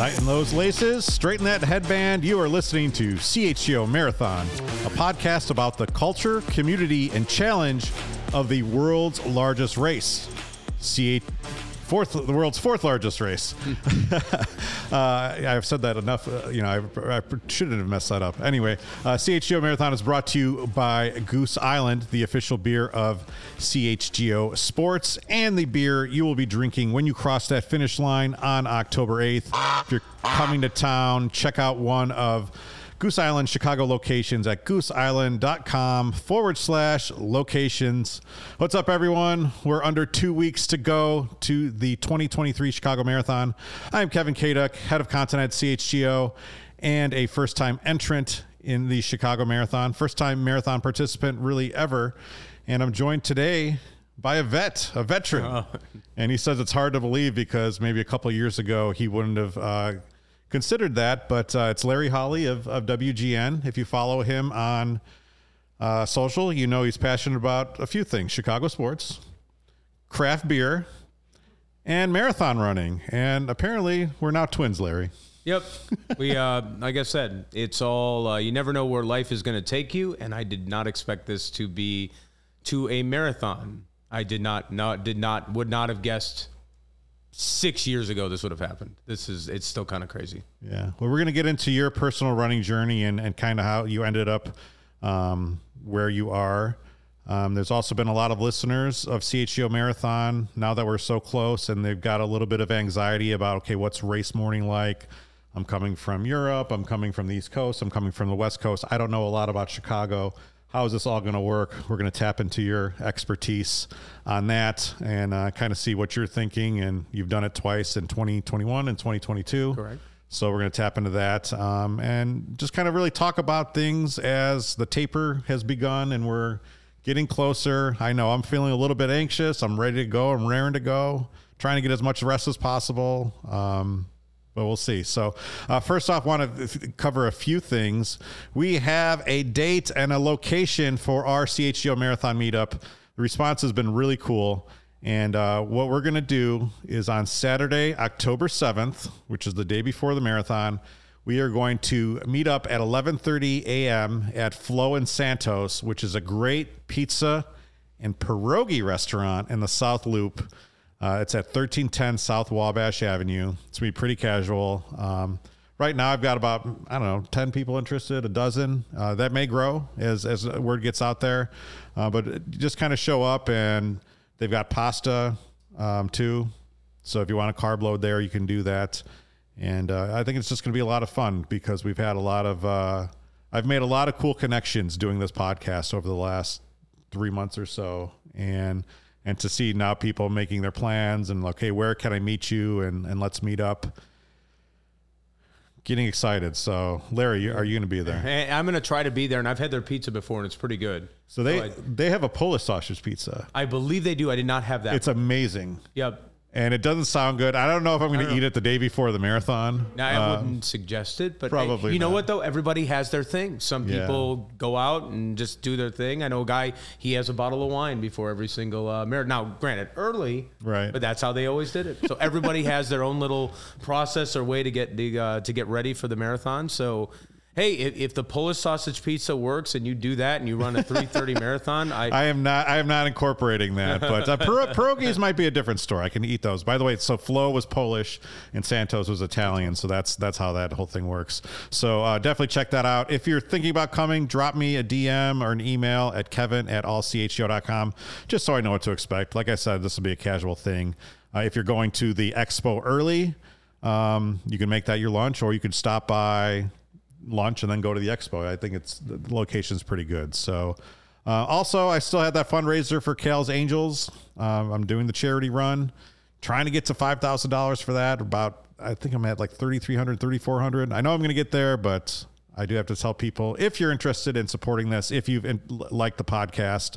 Tighten those laces, straighten that headband. You are listening to CHGO Marathon, a podcast about the culture, community, and challenge of the world's largest race. CH fourth, the world's fourth largest race. uh, I've said that enough. Uh, you know, I, I, shouldn't have messed that up. Anyway, uh, CHGO Marathon is brought to you by Goose Island, the official beer of CHGO Sports, and the beer you will be drinking when you cross that finish line on October 8th. If you're coming to town, check out one of Goose Island Chicago locations at gooseisland.com forward slash locations. What's up, everyone? We're under two weeks to go to the 2023 Chicago Marathon. I'm Kevin Kaduk, head of content at CHGO, and a first time entrant in the Chicago Marathon, first time marathon participant really ever. And I'm joined today by a vet, a veteran. Oh. And he says it's hard to believe because maybe a couple years ago he wouldn't have uh, considered that, but uh, it's Larry Hawley of, of WGN. If you follow him on uh, social, you know he's passionate about a few things Chicago sports, craft beer, and marathon running. And apparently, we're now twins, Larry. Yep. We, uh, like I said, it's all, uh, you never know where life is going to take you. And I did not expect this to be to a marathon. I did not, not, did not, would not have guessed six years ago this would have happened. This is it's still kind of crazy. Yeah. Well, we're gonna get into your personal running journey and and kind of how you ended up um, where you are. Um, there's also been a lot of listeners of CHGO Marathon now that we're so close, and they've got a little bit of anxiety about okay, what's race morning like? I'm coming from Europe. I'm coming from the East Coast. I'm coming from the West Coast. I don't know a lot about Chicago how is this all going to work? We're going to tap into your expertise on that and uh, kind of see what you're thinking. And you've done it twice in 2021 and 2022. Correct. So we're going to tap into that um, and just kind of really talk about things as the taper has begun and we're getting closer. I know I'm feeling a little bit anxious. I'm ready to go. I'm raring to go. Trying to get as much rest as possible. Um, but we'll see. So, uh, first off, want to cover a few things. We have a date and a location for our CHGO Marathon meetup. The response has been really cool. And uh, what we're going to do is on Saturday, October 7th, which is the day before the marathon, we are going to meet up at 11:30 a.m. at Flo and Santos, which is a great pizza and pierogi restaurant in the South Loop. Uh, it's at 1310 South Wabash Avenue. It's going to be pretty casual. Um, right now, I've got about, I don't know, 10 people interested, a dozen. Uh, that may grow as, as word gets out there. Uh, but just kind of show up, and they've got pasta um, too. So if you want a carb load there, you can do that. And uh, I think it's just going to be a lot of fun because we've had a lot of, uh, I've made a lot of cool connections doing this podcast over the last three months or so. And and to see now people making their plans and like, okay, where can I meet you and and let's meet up. Getting excited. So, Larry, are you going to be there? I'm going to try to be there, and I've had their pizza before, and it's pretty good. So they so I, they have a Polish sausage pizza. I believe they do. I did not have that. It's amazing. Yep and it doesn't sound good. I don't know if I'm going to eat it the day before the marathon. No, I um, wouldn't suggest it, but probably. I, you know what though? Everybody has their thing. Some yeah. people go out and just do their thing. I know a guy. He has a bottle of wine before every single uh, marathon. Now, granted, early, right? But that's how they always did it. So everybody has their own little process or way to get the, uh, to get ready for the marathon. So Hey, if, if the Polish sausage pizza works and you do that and you run a 330 marathon, I, I am not. I am not incorporating that. But uh, pier- pierogies might be a different story. I can eat those. By the way, so Flo was Polish and Santos was Italian. So that's that's how that whole thing works. So uh, definitely check that out. If you're thinking about coming, drop me a DM or an email at kevin at allCHGO.com just so I know what to expect. Like I said, this will be a casual thing. Uh, if you're going to the expo early, um, you can make that your lunch, or you could stop by lunch and then go to the expo. I think it's the location's pretty good. So, uh, also, I still had that fundraiser for Cal's Angels. Um, I'm doing the charity run, trying to get to five thousand dollars for that. About I think I'm at like 3,300, 3,400. I know I'm going to get there, but I do have to tell people if you're interested in supporting this, if you've in, liked the podcast,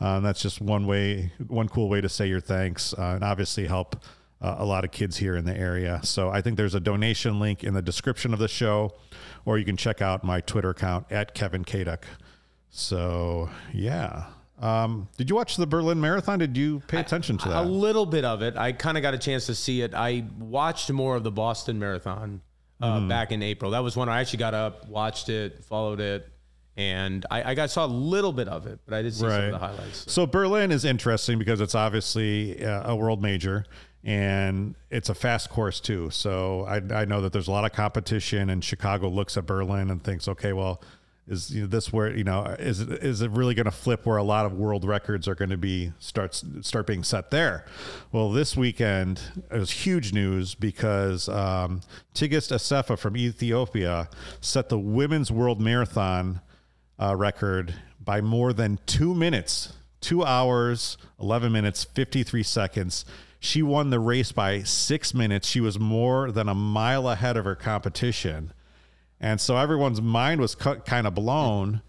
uh, that's just one way, one cool way to say your thanks, uh, and obviously help uh, a lot of kids here in the area. So I think there's a donation link in the description of the show, or you can check out my Twitter account at Kevin Kaduk. So yeah. Um, did you watch the Berlin Marathon? Did you pay attention to that? a little bit of it. I kind of got a chance to see it. I watched more of the Boston Marathon uh, Hmm. back in April. That was when I actually got up, watched it, followed it, and I, I got saw a little bit of it, but I did see some of the highlights. So Berlin is interesting because it's obviously uh, a world major and it's a fast course too. So I, I know that there's a lot of competition and Chicago looks at Berlin and thinks, okay, well, is you know, this where, you know, is is it really going to flip where a lot of world records are going to be starts start being set there? Well, this weekend it was huge news because um, Tigst Assefa from Ethiopia set the women's world marathon uh, record by more than two minutes, two hours, 11 minutes, 53 seconds. She won the race by six minutes. She was more than a mile ahead of her competition. And so everyone's mind was cut, kind of blown.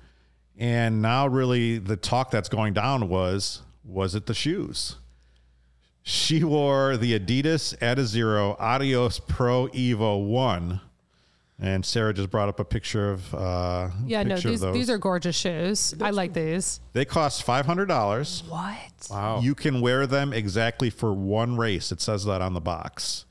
And now, really, the talk that's going down was was it the shoes? She wore the Adidas Adizero Adios Pro Evo 1. And Sarah just brought up a picture of uh, Yeah, no, picture of these those. these are gorgeous shoes. I like these. They cost five hundred dollars. What? Wow. You can wear them exactly for one race. It says that on the box.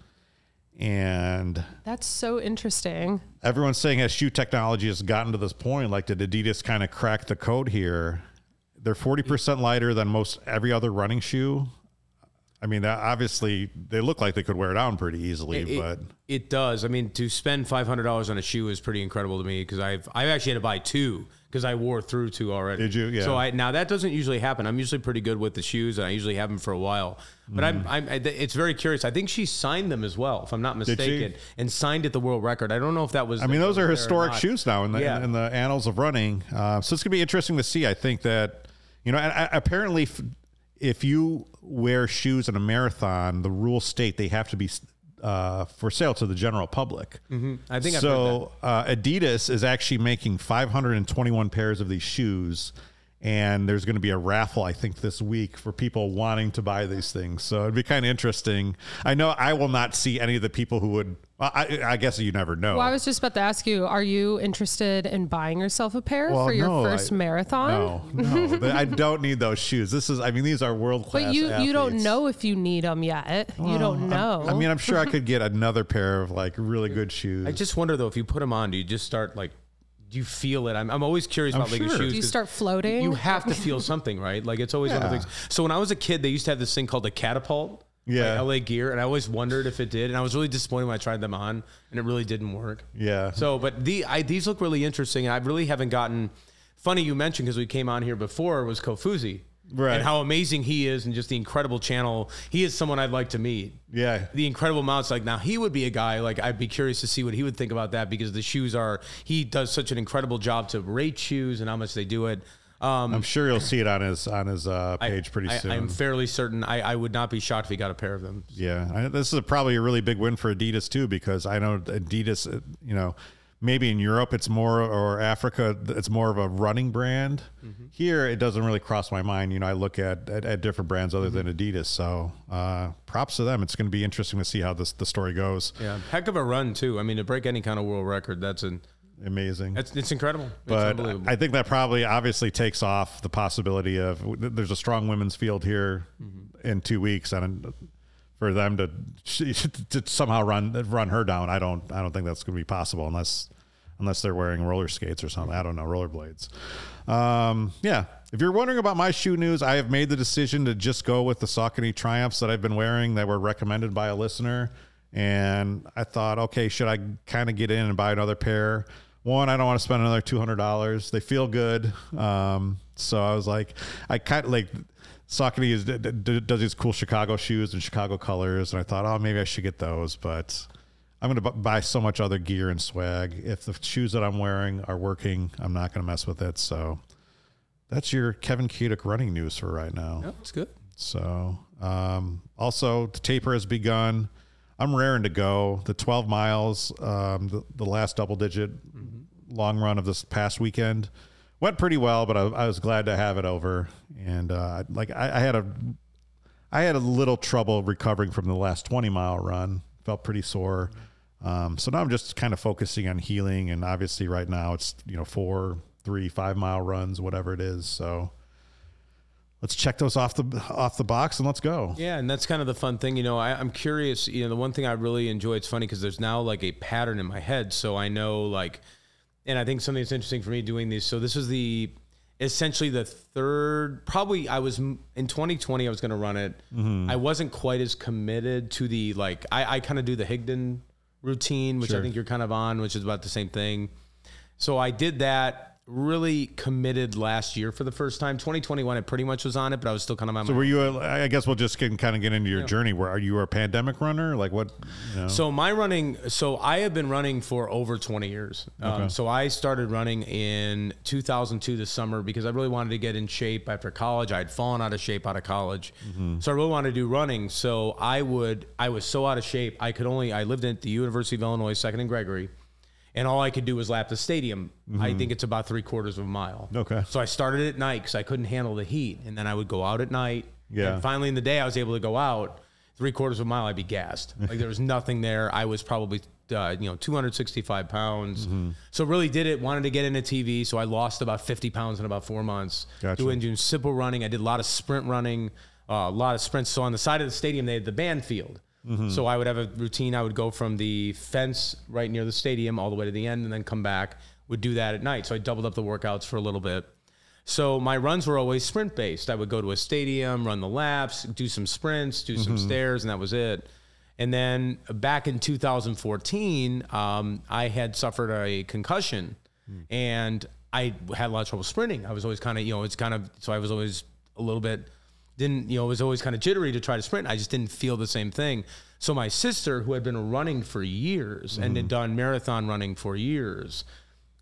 And That's so interesting. everyone's saying as shoe technology has gotten to this point, like did Adidas kind of crack the code here? They're forty percent lighter than most every other running shoe. I mean, obviously they look like they could wear down pretty easily, It- but It does. I mean, to spend five hundred dollars on a shoe is pretty incredible to me because I've I've actually had to buy two because I wore through two already. Did you? Yeah. So I now that doesn't usually happen. I'm usually pretty good with the shoes, and I usually have them for a while. But Mm. I'm, I'm it's very curious. I think she signed them as well, if I'm not mistaken, and signed at the world record. I don't know if that was. I mean, those are historic shoes now in the Yeah. in the annals of running. Uh, so it's gonna be interesting to see. I think that you know, and, uh, apparently, f- if you wear shoes in a marathon, the rules state they have to be uh, for sale to the general public. I think so. Uh, Adidas is actually making 521 pairs of these shoes. And there's going to be a raffle, I think, this week for people wanting to buy these things. So it'd be kind of interesting. I know I will not see any of the people who would. I, I guess you never know. Well, I was just about to ask you, are you interested in buying yourself a pair Well, for your no, first I- marathon? No, no, I don't need those shoes. This is, I mean, these are world class. But you you don't know if you need them yet. you don't know. I mean, I'm sure I could get another pair of like really good shoes. I just wonder though, if you put them on, do you just start like? Do you feel it? I'm, I'm always curious I'm about like the shoes. Do you 'cause start floating? You have to feel something, right? Like it's always one of the things. So when I was a kid, they used to have this thing called a catapult. Yeah. like LA Gear, and I always wondered if it did, and I was really disappointed when I tried them on, and it really didn't work. yeah. So, but the I, these look really interesting, and I really haven't gotten. Funny you mentioned because we came on here before was Kofuzi, Right. And how amazing he is, and just the incredible channel. He is someone I'd like to meet. yeah. The incredible amounts, like now he would be a guy like I'd be curious to see what he would think about that because the shoes are he does such an incredible job to rate shoes and how much they do it. Um, I'm sure you'll see it on his on his uh, page pretty soon. I'm fairly certain I, I would not be shocked if he got a pair of them. Yeah, I, this is probably a really big win for Adidas too, because I know Adidas, uh, you know, maybe in Europe it's more or Africa it's more of a running brand. Mm-hmm. Here it doesn't really cross my mind. You know, I look at at, at different brands other Mm-hmm. than Adidas. So uh, props to them. It's going to be interesting to see how this the story goes. Yeah, heck of a run too. I mean, to break any kind of world record, that's an Amazing. that's it's incredible. It's but. I think that probably obviously takes off the possibility of there's a strong women's field here Mm-hmm. in two weeks, and for them to to somehow run run her down, I don't I don't think that's going to be possible unless unless they're wearing roller skates or something. I don't know, rollerblades. Um, yeah. If you're wondering about my shoe news, I have made the decision to just go with the Saucony Triumphs that I've been wearing that were recommended by a listener. And I thought, okay, should I kind of get in and buy another pair? One, I don't want to spend another two hundred dollars. They feel good, um, so I was like, I kind of like Saucony is, d- d- does these cool Chicago shoes and Chicago colors, and I thought, oh, maybe I should get those. But I'm going to b- buy so much other gear and swag. If the shoes that I'm wearing are working, I'm not going to mess with it. So that's your Kevin Kaduk running news for right now. No, it's good. So, um, also the taper has begun. I'm raring to go. The 12 miles, um, the, the last double digit long run of this past weekend went pretty well, but I, I was glad to have it over. And uh, like I, I had a, I had a little trouble recovering from the last 20 mile run. Felt pretty sore. Um, so now I'm just kind of focusing on healing. And obviously, right now it's you know four, three, five mile runs, whatever it is. So let's check those off the off the box and let's go. Yeah, and that's kind of the fun thing. You know, I, I'm curious. You know, the one thing I really enjoy. It's funny because there's now like a pattern in my head, so I know like, and I think something that's interesting for me doing these. So this is the essentially the third. Probably I was in 2020. I was going to run it. Mm-hmm. I wasn't quite as committed to the like. I, I kind of do the Higdon routine, which I think you're kind of on, which is about the same thing. So I did that. Really committed last year for the first time. 2021, it pretty much was on it, but I was still kind of on. So were you? A, I guess we'll just get, kind of get into your journey. Where are you a pandemic runner? Like what? You know? So my running, so I have been running for over 20 years. Um, So I started running in 2002 this summer because I really wanted to get in shape after college. I had fallen out of shape out of college, so I really wanted to do running. So I would, I was so out of shape, I could only, I lived at the University of Illinois, Second and Gregory, and all I could do was lap the stadium. I think it's about three quarters of a mile. Okay. So I started at night because I couldn't handle the heat, and then I would go out at night. Yeah. And finally, in the day, I was able to go out three quarters of a mile. I'd be gassed. Like there was nothing there. I was probably uh, you know 265 pounds. Mm-hmm. So really did it. Wanted to get into TV. So I lost about 50 pounds in about four months. Gotcha. Doing doing simple running. I did a lot of sprint running. Uh, a lot of sprints. So on the side of the stadium, they had the band field. Mm-hmm. So I would have a routine. I would go from the fence right near the stadium all the way to the end, and then come back. Would do that at night. So I doubled up the workouts for a little bit. So my runs were always sprint based. I would go to a stadium, run the laps, do some sprints, do some stairs, and that was it. And then back in 2014, um, I had suffered a concussion, and I had a lot of trouble sprinting. I was always kind of, you know, it's kind of so I was always a little bit didn't you know it was always kind of jittery to try to sprint. I just didn't feel the same thing. So my sister, who had been running for years and had done marathon running for years,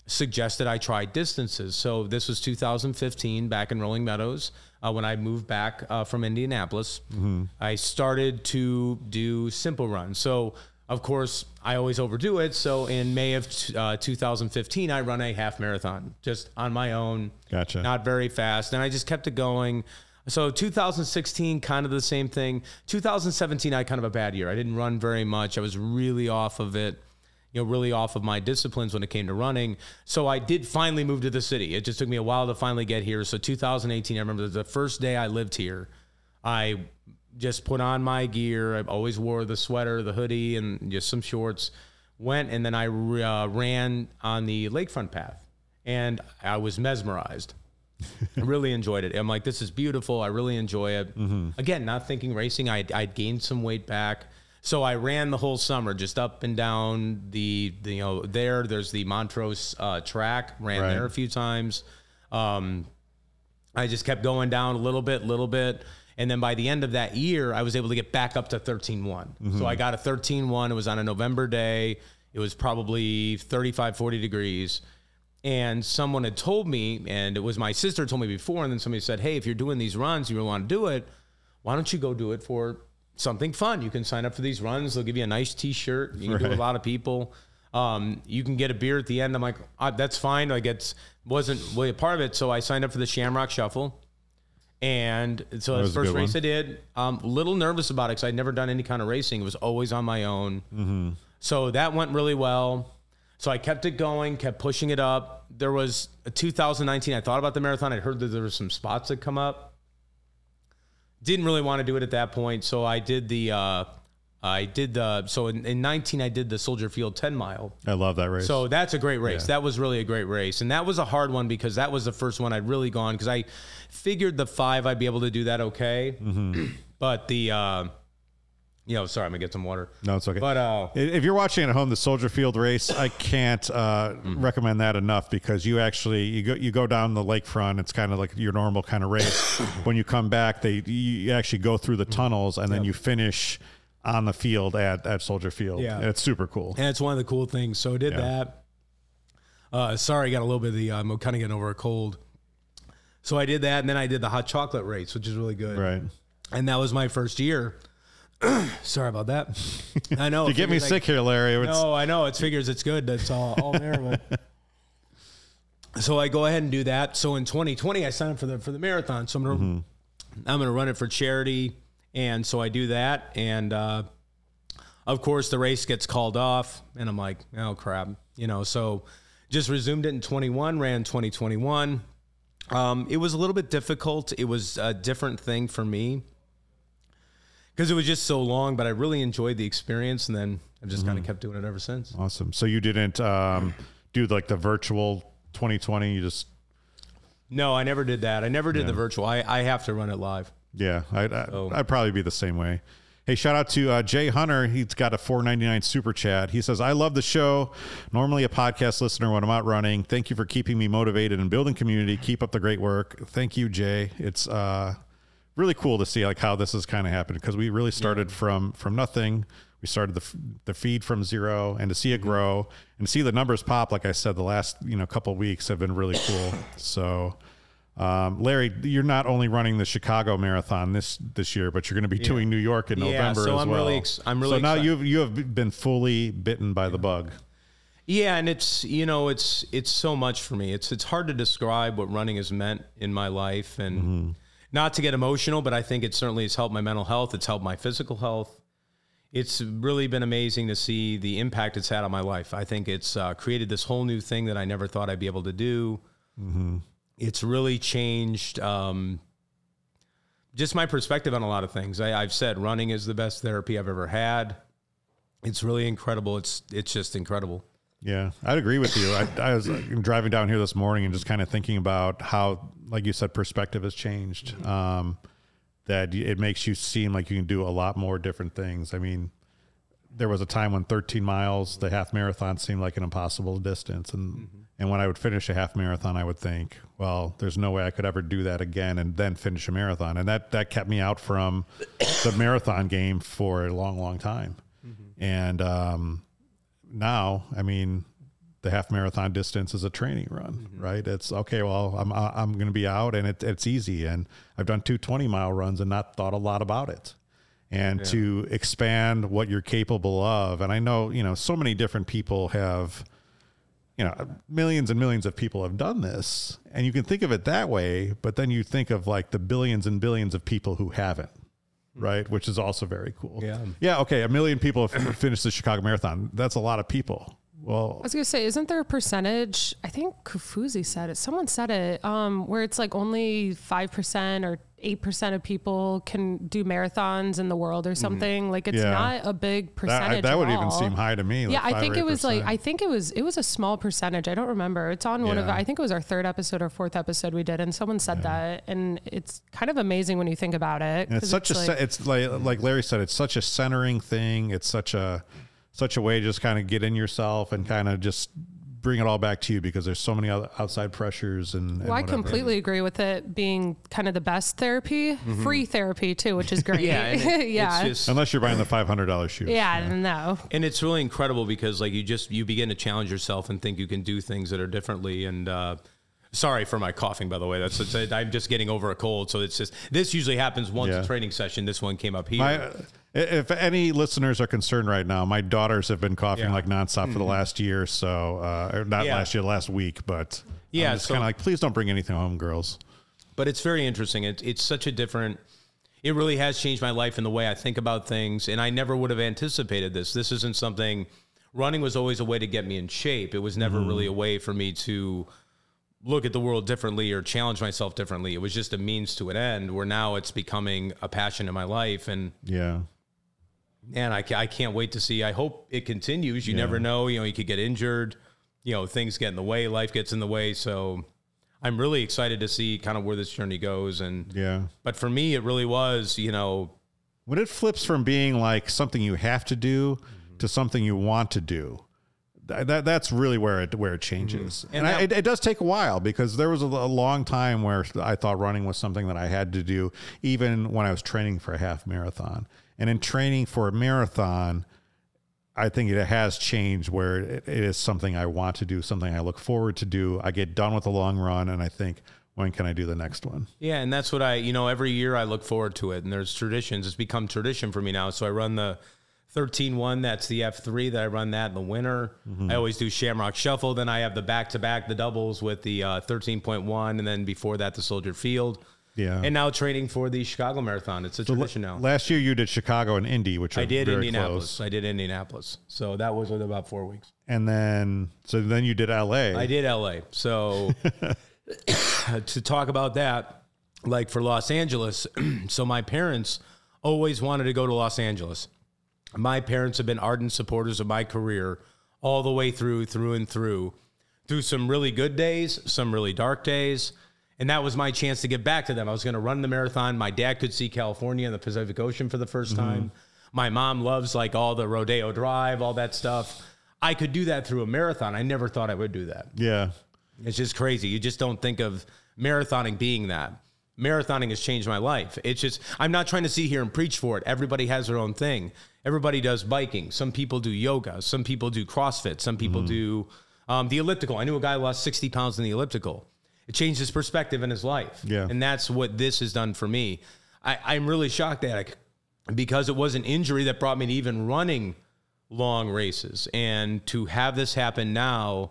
suggested I try distances. So this was 2015, back in Rolling Meadows, uh, when I moved back uh, from Indianapolis. I started to do simple runs. So of course, I always overdo it. So in May of uh, 2015, I run a half marathon just on my own. Gotcha. Not very fast, and I just kept it going. So 2016, kind of the same thing. 2017, I had kind of a bad year. I didn't run very much. I was really off of it you know, really off of my disciplines when it came to running. So I did finally move to the city. It just took me a while to finally get here. So 2018, I remember the first day I lived here, I just put on my gear. I always wore the sweater, the hoodie, and just some shorts. Went and then I uh, ran on the lakefront path, and I was mesmerized. I really enjoyed it. I'm like, this is beautiful. I really enjoy it. Again, not thinking racing. I I'd gained some weight back. So I ran the whole summer, just up and down the, the you know there. There's the Montrose uh, track. Ran Right. there a few times. Um, I just kept going down a little bit, little bit. And then by the end of that year, I was able to get back up to 13.1. So I got a 13.1. It was on a November day. It was probably 35, 40 degrees. And someone had told me, and it was my sister told me before, and then somebody said, Hey, if you're doing these runs, you really want to do it, why don't you go do it for something fun? You can sign up for these runs. They'll give you a nice t shirt. You can do it with a lot of people. Um, you can get a beer at the end. I'm like, ah, that's fine. Like, it's wasn't really a part of it. So I signed up for the Shamrock Shuffle. And so the first race one. I did, um, little nervous about it because I'd never done any kind of racing. It was always on my own. Mm-hmm. So that went really well. So I kept it going, kept pushing it up. There was a 2019. I thought about the marathon. I heard that there were some spots that come up. Didn't really want to do it at that point, so I did the uh, I did the so in, in 19 I did the Soldier Field 10 mile. I love that race. So that's a great race. Yeah. That was really a great race, and that was a hard one because that was the first one I'd really gone because I figured the five I'd be able to do that okay, Mm-hmm. but the uh, you know sorry I'm gonna get some water. no, it's okay. But uh, If you're watching at home the Soldier Field race, I can't uh, recommend that enough because you actually you go you go down the lakefront. It's kind of like your normal kind of race. when you come back, they you actually go through the tunnels and then you finish on the field at, at Soldier Field. Yeah. And it's super cool. and it's one of the cool things. So I did Yeah. that. Uh, sorry, I got a little bit of the. I'm kind of getting over a cold. So I did that, and then I did the hot chocolate race, which is really good. Right. And that was my first year. sorry about that. I know. You get me I- sick here, Larry. It's- No, I know. It figures it's good. That's all, all there. So I go ahead and do that. So in 2020, I signed up for the for the marathon. So I'm gonna I'm gonna run it for charity, and so I do that. And uh, of course, the race gets called off, and I'm like, oh crap, you know. So just resumed it in 21, ran 2021. Um, it was a little bit difficult. It was a different thing for me because it was just so long, but I really enjoyed the experience, and then I've just kind of kept doing it ever since. Awesome. So you didn't um, do like the virtual 2020. You just No, I never did that. I never did the virtual. I, I have to run it live. Yeah, I'd, I, Oh. I'd probably be the same way. Hey, shout out to uh, Jay Hunter. He's got a four ninety nine super chat. He says, "I love the show. Normally a podcast listener when I'm out running. Thank you for keeping me motivated and building community. Keep up the great work. Thank you, Jay. It's uh, really cool to see like how this has kind of happened because we really started from from nothing. We started the the feed from zero, and to see it grow and see the numbers pop. Like I said, the last you know couple weeks have been really cool. So." Um, Larry, you're not only running the Chicago Marathon this this year, but you're going to be doing New York in Yeah, November so as I'm well. really ex- I'm really so now you've you have been fully bitten by the bug. Yeah, and it's you know it's it's so much for me. It's it's hard to describe what running has meant in my life, and not to get emotional, but I think it certainly has helped my mental health. It's helped my physical health. It's really been amazing to see the impact it's had on my life. I think it's uh, created this whole new thing that I never thought I'd be able to do. It's really changed um, just my perspective on a lot of things. I, I've said running is the best therapy I've ever had. It's really incredible. It's it's just incredible. Yeah, I'd agree with you. I, I was driving down here this morning and just kind of thinking about how, like you said, perspective has changed. Um, that it makes you seem like you can do a lot more different things. I mean, there was a time when 13 miles, the half marathon, seemed like an impossible distance, and and when I would finish a half marathon, I would think, well, there's no way I could ever do that again, and then finish a marathon, and that that kept me out from the marathon game for a long, long time, and um, now, I mean, the half marathon distance is a training run, mm-hmm. right? It's okay. Well, I'm I'm going to be out, and it, it's easy. And I've done two 20 mile runs and not thought a lot about it. And to expand what you're capable of, and I know you know so many different people have, you know, millions and millions of people have done this, and you can think of it that way. But then you think of like the billions and billions of people who haven't. Mm-hmm. Right, which is also very cool. Yeah. yeah. Okay, a million people have finished the Chicago Marathon. That's a lot of people. Well, I was gonna say, isn't there a percentage? I think Kofuzi said it. Someone said it, um, where it's like only five percent or eight percent of people can do marathons in the world or something. Like it's Mm-hmm. Yeah. not a big that, percentage. that would at even seem high to me. like yeah, I think it was like I think it was it was a small percentage. I don't remember. It's on one of Yeah. I think it was our third episode or fourth episode we did, and someone said that, and it's kind of amazing when you think about it. It's such a like, it's like like Larry said, it's such a centering thing. It's such a such a way to just kind of get in yourself and kind of just bring it all back to you because there's so many other outside pressures and, and well, I whatever. completely agree with it being kind of the best therapy, free therapy too, which is great. Mm-hmm. Yeah, it- yeah, It's just, unless you're buying the five hundred dollars shoes. yeah, no. and it's really incredible because like you just you begin to challenge yourself and think you can do things that are differently and uh sorry for my coughing by the way that's it's, i'm just getting over a cold so it's just this usually happens once Yeah. a training session this one came up here My, if any listeners are concerned right now, my daughters have been coughing Yeah. like nonstop for the last year. So, uh, or not Yeah. last year, last week, but Yeah, just so- kind of like, please don't bring anything home, girls. but it's very interesting. It, it's such a different. It really has changed my life in the way I think about things, and I never would have anticipated this. This isn't something. Running was always a way to get me in shape. It was never really a way for me to look at the world differently or challenge myself differently. It was just a means to an end. Where now it's becoming a passion in my life, and Yeah. Man, I, I can't wait to see. I hope it continues. You never know. You know, you could get injured. You know, things get in the way. Life gets in the way. So I'm really excited to see kind of where this journey goes. And Yeah. but for me, it really was. You know, When it flips from being like something you have to do mm-hmm. to something you want to do, that that's really where it where it changes. Mm-hmm. And, And I, it, it does take a while because there was a, a long time where I thought running was something that I had to do, even when I was training for a half marathon. And in training for a marathon, I think it has changed where it, it is something I want to do, something I look forward to do. I get done with the long run, and I think, when can I do the next one? Yeah, and that's what I, you know, every year I look forward to it. And there's traditions. It's become tradition for me now. So I run the 13 1, that's the F3 that I run that in the winter. I always do Shamrock Shuffle. Then I have the back to back, the doubles with the uh, 13.1. And then before that, the Soldier Field. Yeah. And now training for the Chicago Marathon. It's a tradition now. Last year you did Chicago and Indy, which are I did Indianapolis. close. I did Indianapolis. So that was within about four weeks. and then so then you did LA. I did LA. So to talk about that, like for Los Angeles, so my parents always wanted to go to Los Angeles. My parents have been ardent supporters of my career all the way through, through and through, through some really good days, some really dark days. And that was my chance to give back to them. I was going to run the marathon. My dad could see California and the Pacific Ocean for the 1st mm-hmm. time. My mom loves like all the Rodeo Drive, all that stuff. I could do that through a marathon. I never thought I would do that. Yeah. It's just crazy. You just don't think of marathoning being that. Marathoning has changed my life. It's just, I'm not trying to sit here and preach for it. Everybody has their own thing. Everybody does biking. Some people do yoga. Some people do CrossFit. Some people do um, the elliptical. I knew a guy who lost 60 pounds in the elliptical. It changed his perspective in his life. Yeah. And that's what this has done for me. I, I'm really shocked at it because it was an injury that brought me to even running long races. And to have this happen now,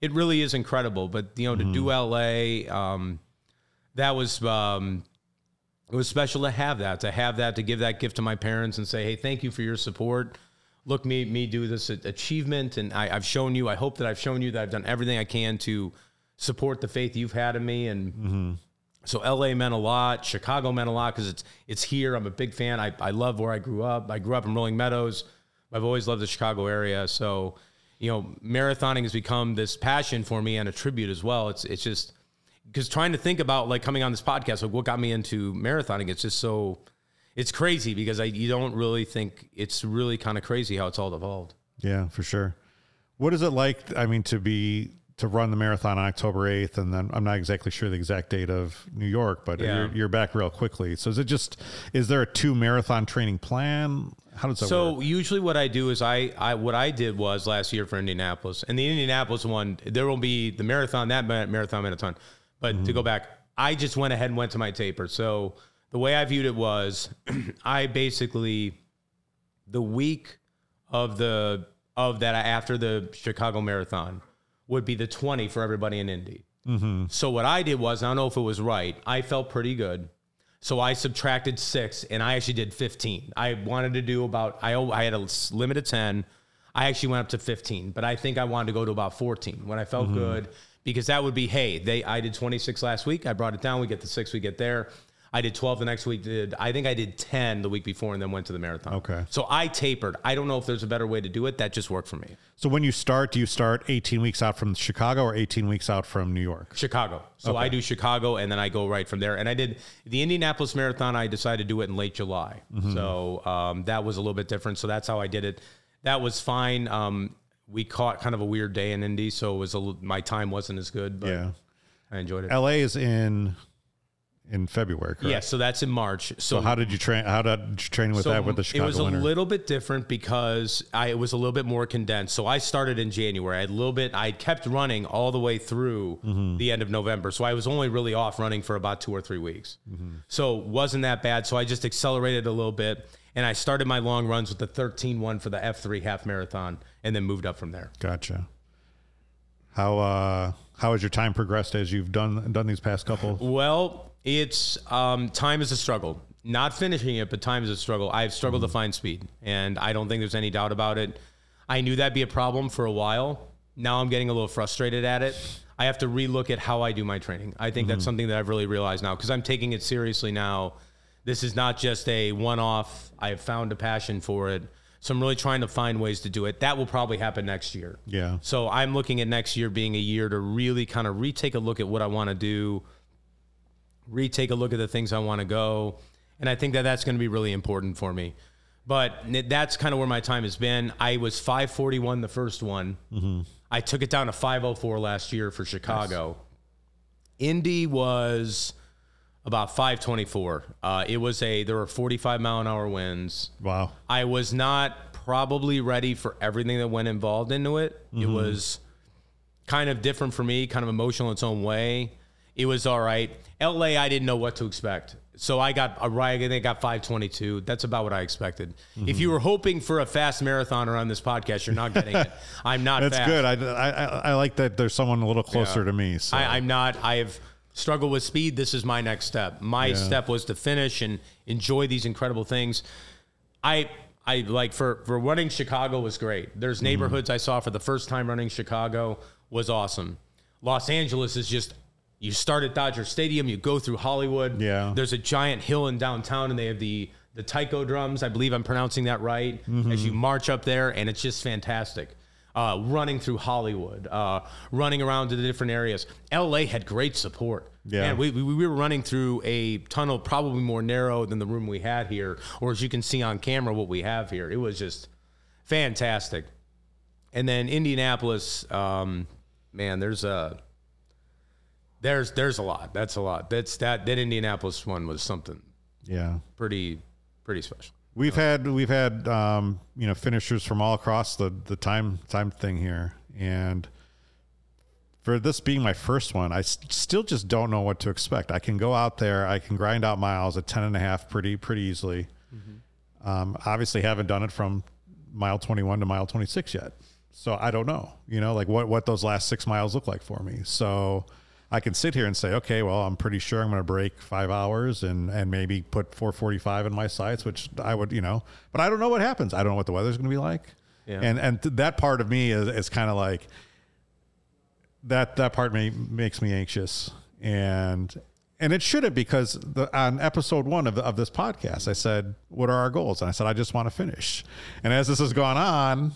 it really is incredible. But you know, to do LA, um, that was um, it was special to have that, to have that, to give that gift to my parents and say, hey, thank you for your support. Look me me do this achievement, and I, I've shown you. I hope that I've shown you that I've done everything I can to support the faith you've had in me, and so LA meant a lot. Chicago meant a lot because it's it's here. I'm a big fan. I, I love where I grew up. I grew up in Rolling Meadows. I've always loved the Chicago area. So, you know, marathoning has become this passion for me and a tribute as well. It's it's just because trying to think about like coming on this podcast, like what got me into marathoning, it's just so it's crazy because I you don't really think it's really kind of crazy how it's all evolved. Yeah, for sure. What is it like? I mean, to be to run the marathon on October eighth, and then I'm not exactly sure the exact date of New York, but Yeah. you're, you're back real quickly. So is it just is there a two marathon training plan? How does that work? So work? usually what I do is I, I what I did was last year for Indianapolis and the Indianapolis one there will be the marathon that ma- marathon marathon but to go mm-hmm. back I just went ahead and went to my taper so the way I viewed it was I basically the week of the of that after the Chicago marathon would be the 20 for everybody in Indy. Mm-hmm. So what I did was I don't know if it was right I felt pretty good so I subtracted six and I actually did 15. I wanted to do about, I, I had a limit of 10. I actually went up to 15, but I think I wanted to go to about 14 when I felt mm-hmm. good because that would be, hey, they, I did 26 last week. I brought it down. We get the six, we get there. I did 12 the next week. Did I think I did 10 the week before and then went to the marathon. Okay. So I tapered. I don't know if there's a better way to do it. That just worked for me. So when you start, do you start 18 weeks out from Chicago or 18 weeks out from New York? Chicago. So I do Chicago and then I go right from there. And I did the Indianapolis Marathon. I decided to do it in late July. So um, that was a little bit different. So that's how I did it. That was fine. Um, we caught kind of a weird day in Indy, so it was a, my time wasn't as good, but Yeah. I enjoyed it. LA is in in February, correct? yeah, so that's in March. So, So how did you train? How did you train with so that with the Chicago it was a winter? little bit different because I it was a little bit more condensed. So I started in January. I had a little bit. I kept running all the way through Mm-hmm. the end of November. So I was only really off running for about two or three weeks. Mm-hmm. So wasn't that bad. So I just accelerated a little bit, and I started my long runs with the 13-1 for the F3 half marathon, and then moved up from there. Gotcha. How uh how has your time progressed as you've done done these past couple? Well, it's um, time is a struggle. Not finishing it, but time is a struggle. I've struggled to find speed, and I don't think there's any doubt about it. I knew that'd be a problem for a while. Now I'm getting a little frustrated at it. I have to relook at how I do my training. I think that's something that I've really realized now because I'm taking it seriously now. This is not just a one off, I have found a passion for it. So I'm really trying to find ways to do it. That will probably happen next year. Yeah. So I'm looking at next year being a year to really kind of retake a look at what I want to do, retake a look at the things I want to go. And I think that that's going to be really important for me. But that's kind of where my time has been. I was 541 the first one. Mm-hmm. I took it down to 504 last year for Chicago. Indy was about 524. Uh, it was a, there were 45 mile an hour winds. Wow. I was not probably ready for everything that went involved into it. It was kind of different for me, kind of emotional in its own way. It was all right. LA, I didn't know what to expect. So I got a right. I think I got 522. That's about what I expected. If you were hoping for a fast marathoner on this podcast, you're not getting it. I'm not That's fast. good. I, I, I- I like that there's someone a little closer Yeah. to me. So. I, I'm not. I've struggled with speed. This is my next step. My Yeah. step was to finish and enjoy these incredible things. I I like for for running Chicago was great. There's Mm-hmm. neighborhoods I saw for the first time running Chicago was awesome. Los Angeles is just. You start at Dodger Stadium, you go through Hollywood. Yeah. There's a giant hill in downtown, and they have the the taiko drums. I believe I'm pronouncing that right. Mm-hmm. As you march up there, and it's just fantastic. Uh, running through Hollywood, uh, running around to the different areas. LA had great support. Yeah. Man, we, we, we were running through a tunnel probably more narrow than the room we had here, or as you can see on camera, what we have here. It was just fantastic. And then Indianapolis, um, man, there's a there's there's a lot. That's a lot. That's that that Indianapolis one was something yeah. pretty pretty special. We've had we've had um, you know finishers from all across the the time time thing here, and for this being my first one, I s- still just don't know what to expect. I can go out there, I can grind out miles at 10 and a half pretty pretty easily. Um, obviously, haven't done it from mile 21 to mile 26 yet, so I don't know. You know, like what what those last six miles look like for me. So. I can sit here and say, okay, well, I'm pretty sure I'm going to break five hours and, and maybe put 445 in my sights, which I would, you know, but I don't know what happens. I don't know what the weather's going to be like. Yeah. And, and th- that part of me is, is kind of like that, that part may, makes me anxious and, and it shouldn't because the, on episode one of, of this podcast, I said, what are our goals? And I said, I just want to finish. And as this has gone on,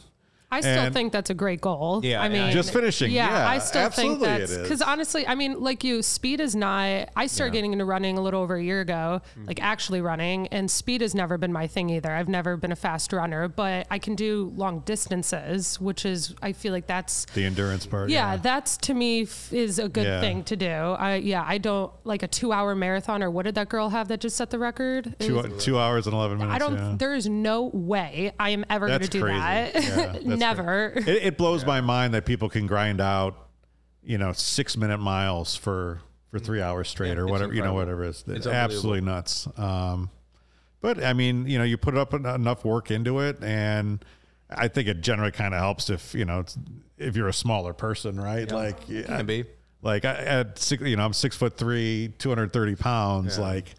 I still And- think that's a great goal. Yeah, I yeah. mean, Just finishing. Yeah, I still think that's because honestly, I mean, like you, speed is not. I started getting into running a little over a year ago, Mm-hmm. like actually running, and speed has never been my thing either. I've never been a fast runner, but I can do long distances, which is I feel like that's the endurance part. yeah, that's to me f- is a good Yeah. thing to do. I yeah, I don't like a two hour marathon or what did that girl have that just set the record? Two, was- two hours and 11 minutes. I don't. yeah. There is no way I am ever going to do crazy. that. Yeah, that's Never. it, it blows my mind that people can grind out, you know, six minute miles for for three hours straight or it's whatever you know whatever it is. It's absolutely nuts. Um, but I mean, you know, you put up en- enough work into it, and I think it generally kind of helps if you know if you're a smaller person, right? Like, I- Can be. like I, at six, you know, I'm six foot three, 230 pounds. Like,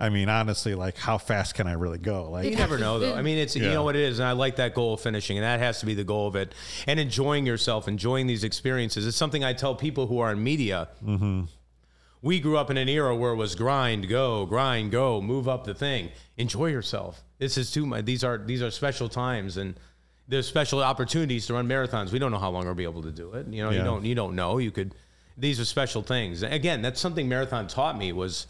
I mean, honestly, like how fast can I really go? Like, You never know, though. I mean, it's you know what it is, and I like that goal of finishing, and that has to be the goal of it. And enjoying yourself, enjoying these experiences. It's something I tell people who are in media. Mm-hmm. We grew up in an era where it was grind, go, grind, go, move up the thing. Enjoy yourself. This is too much. These are these are special times, and there's special opportunities to run marathons. We don't know how long we'll be able to do it. You know, Yeah. you don't you don't know. You could. These are special things. Again, that's something marathon taught me was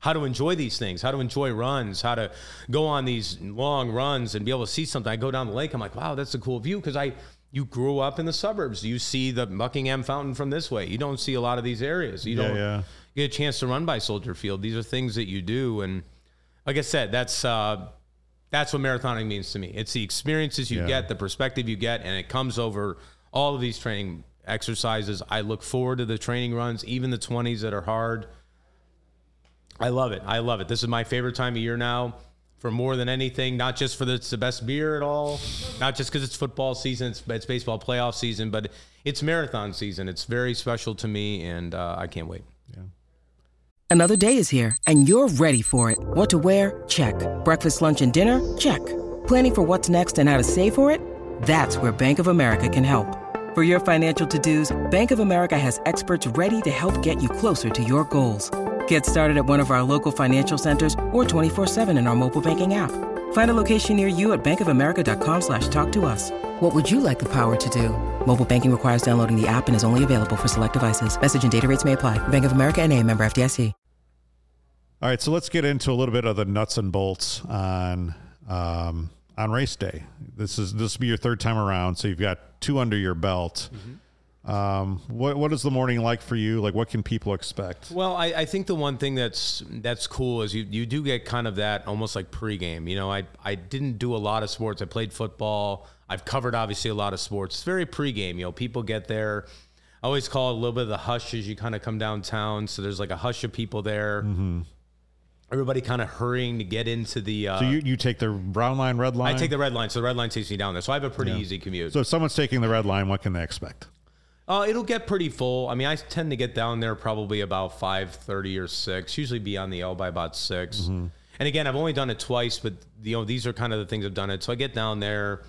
how to enjoy these things, how to enjoy runs, how to go on these long runs and be able to see something. I go down the lake, I'm like, wow, that's a cool view because I you grew up in the suburbs. You see the Buckingham Fountain from this way. You don't see a lot of these areas. You Yeah, don't yeah. get a chance to run by Soldier Field. These are things that you do, and like I said, that's uh, that's what marathoning means to me. It's the experiences you Yeah. get, the perspective you get, and it comes over all of these training exercises. I look forward to the training runs, even the 20s that are hard. I love it. I love it. This is my favorite time of year now for more than anything, not just for the, it's the best beer at all, not just because it's football season, it's, it's baseball playoff season, but it's marathon season. It's very special to me, and uh, I can't wait. Another day is here, and you're ready for it. What to wear? Check. Breakfast, lunch, and dinner? Check. Planning for what's next and how to save for it? That's where Bank of America can help. For your financial to dos, Bank of America has experts ready to help get you closer to your goals. Get started at one of our local financial centers or 24-7 in our mobile banking app. Find a location near you at bankofamerica.com slash talk to us. What would you like the power to do? Mobile banking requires downloading the app and is only available for select devices. Message and data rates may apply. Bank of America and a member FDIC. All right, so let's get into a little bit of the nuts and bolts on um, on race day. This is this will be your third time around, so you've got two under your belt. Um, what what is the morning like for you? Like, what can people expect? Well, I, I think the one thing that's that's cool is you, you do get kind of that almost like pregame. You know, I I didn't do a lot of sports. I played football. I've covered obviously a lot of sports. It's very pregame. You know, people get there. I always call it a little bit of the hush as you kind of come downtown. So there's like a hush of people there. Everybody kind of hurrying to get into the. Uh, So you, you take the brown line, red line. I take the red line, so the red line takes me down there. So I have a pretty easy commute. So if someone's taking the red line, what can they expect? Uh, it'll get pretty full. I mean, I tend to get down there probably about five thirty or six. Usually, be on the L by about 6 And again, I've only done it twice, but you know these are kind of the things I've done it. So I get down there.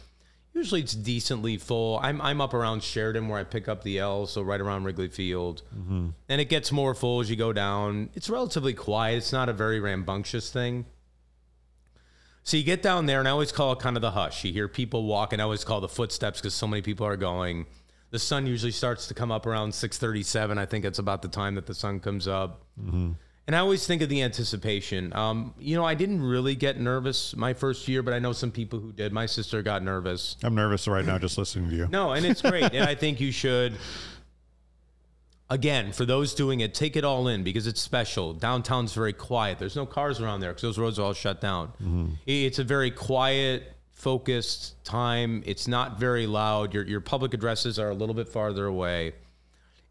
Usually, it's decently full. I'm I'm up around Sheridan where I pick up the L, so right around Wrigley Field, and it gets more full as you go down. It's relatively quiet. It's not a very rambunctious thing. So you get down there, and I always call it kind of the hush. You hear people walking. I always call the footsteps because so many people are going. The sun usually starts to come up around 6:37. I think it's about the time that the sun comes up. And I always think of the anticipation. Um, you know, I didn't really get nervous my first year, but I know some people who did. My sister got nervous. I'm nervous right now just listening to you. No, and it's great. and I think you should, again, for those doing it, take it all in because it's special. Downtown's very quiet. There's no cars around there because those roads are all shut down. It's a very quiet, focused time. It's not very loud. Your, your public addresses are a little bit farther away.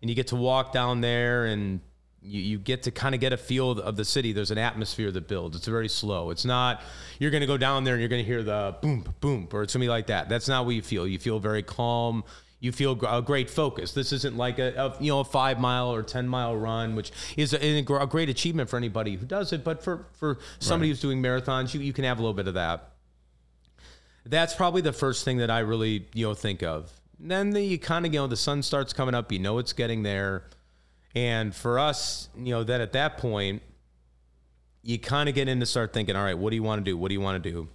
And you get to walk down there and you, you get to kind of get a feel of the city. There's an atmosphere that builds. It's very slow. It's not, you're going to go down there and you're going to hear the boom, boom, or it's going to be like that. That's not what you feel. You feel very calm. You feel a great focus. This isn't like a, a you know a five mile or ten mile run, which is a, a a great achievement for anybody who does it. But for for somebody who's doing marathons, you, you can have a little bit of that. That's probably the first thing that I really you know think of. Then the, you kind of you know the sun starts coming up. You know it's getting there. And for us, you know, that at that point, you kind of get in to start thinking, all right, what do you want to do? What do you want to do?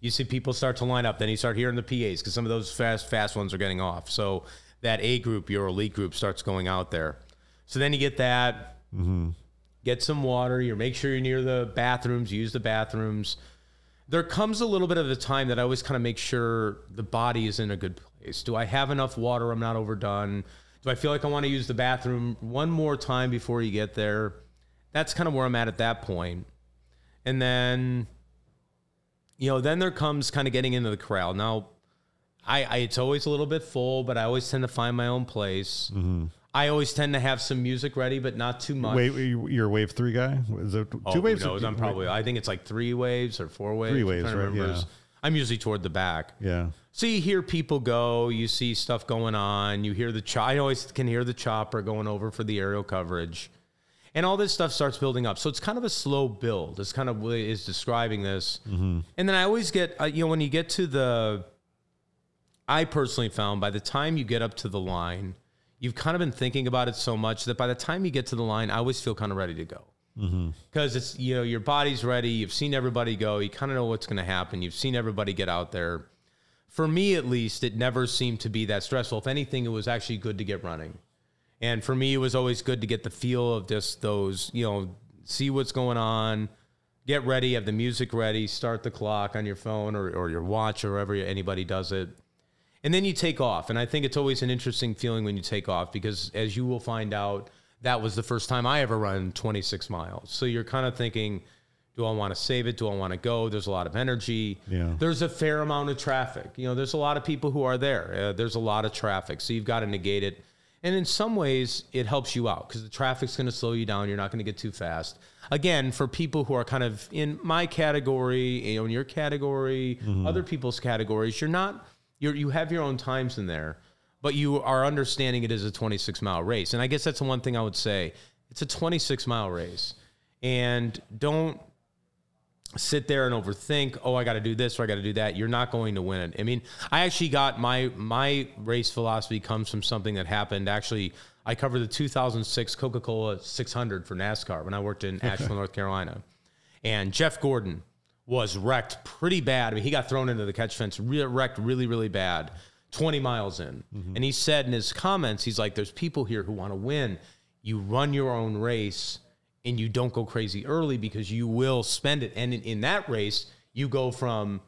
You see people start to line up. Then you start hearing the PAs because some of those fast, fast ones are getting off. So that A group, your elite group, starts going out there. So then you get that, mm-hmm. get some water. You make sure you're near the bathrooms. Use the bathrooms. There comes a little bit of the time that I always kind of make sure the body is in a good place. Do I have enough water? I'm not overdone. Do I feel like I want to use the bathroom one more time before you get there? That's kind of where I'm at at that point. And then, you know, then there comes kind of getting into the corral. Now, I, I it's always a little bit full, but I always tend to find my own place. Mm-hmm. I always tend to have some music ready, but not too much. Wait, you- you're a wave three guy? Is it two Oh, who waves? or- knows? I'm probably. I think it's like three waves or four waves. Three I'm waves, right? Yeah. I'm usually toward the back. Yeah. So you hear people go, you see stuff going on, you hear the cho- I always can hear the chopper going over for the aerial coverage. And all this stuff starts building up. So it's kind of a slow build. It's kind of what is describing this. And then I always get, uh, you know, when you get to the, I personally found by the time you get up to the line, you've kind of been thinking about it so much that by the time you get to the line, I always feel kind of ready to go. Mm-hmm. Because it's you know your body's ready. You've seen everybody go. You kind of know what's going to happen. You've seen everybody get out there. For me at least it never seemed to be that stressful. If anything it was actually good to get running. And for me it was always good to get the feel of just those you know see what's going on get ready have the music ready start the clock on your phone or, or your watch or wherever anybody does it and then you take off. And i think it's always an interesting feeling when you take off because as you will find out that was the first time i ever run 26 miles. So you're kind of thinking do i want to save it? Do i want to go? There's a lot of energy. Yeah. there's a fair amount of traffic. You know there's a lot of people who are there. Uh, there's a lot of traffic. So you've got to negate it. And in some ways it helps you out because the traffic's going to slow you down. You're not going to get too fast. Again for people who are kind of in my category you know in your category other people's categories you're not you're, you have your own times in there but you are understanding it is a 26 mile race. And i guess that's the one thing i would say. It's a 26 mile race. And don't sit there and overthink oh i got to do this or i got to do that. You're not going to win. It i mean i actually got my my race philosophy comes from something that happened. Actually I covered the 2006 Coca Cola 600 for NASCAR when I worked in Asheville, North Carolina. And Jeff Gordon was wrecked pretty bad. I mean, he got thrown into the catch fence, re- wrecked really, really bad, 20 miles in. Mm-hmm. And he said in his comments, he's like, there's people here who want to win. You run your own race and you don't go crazy early because you will spend it. And in, in that race, you go from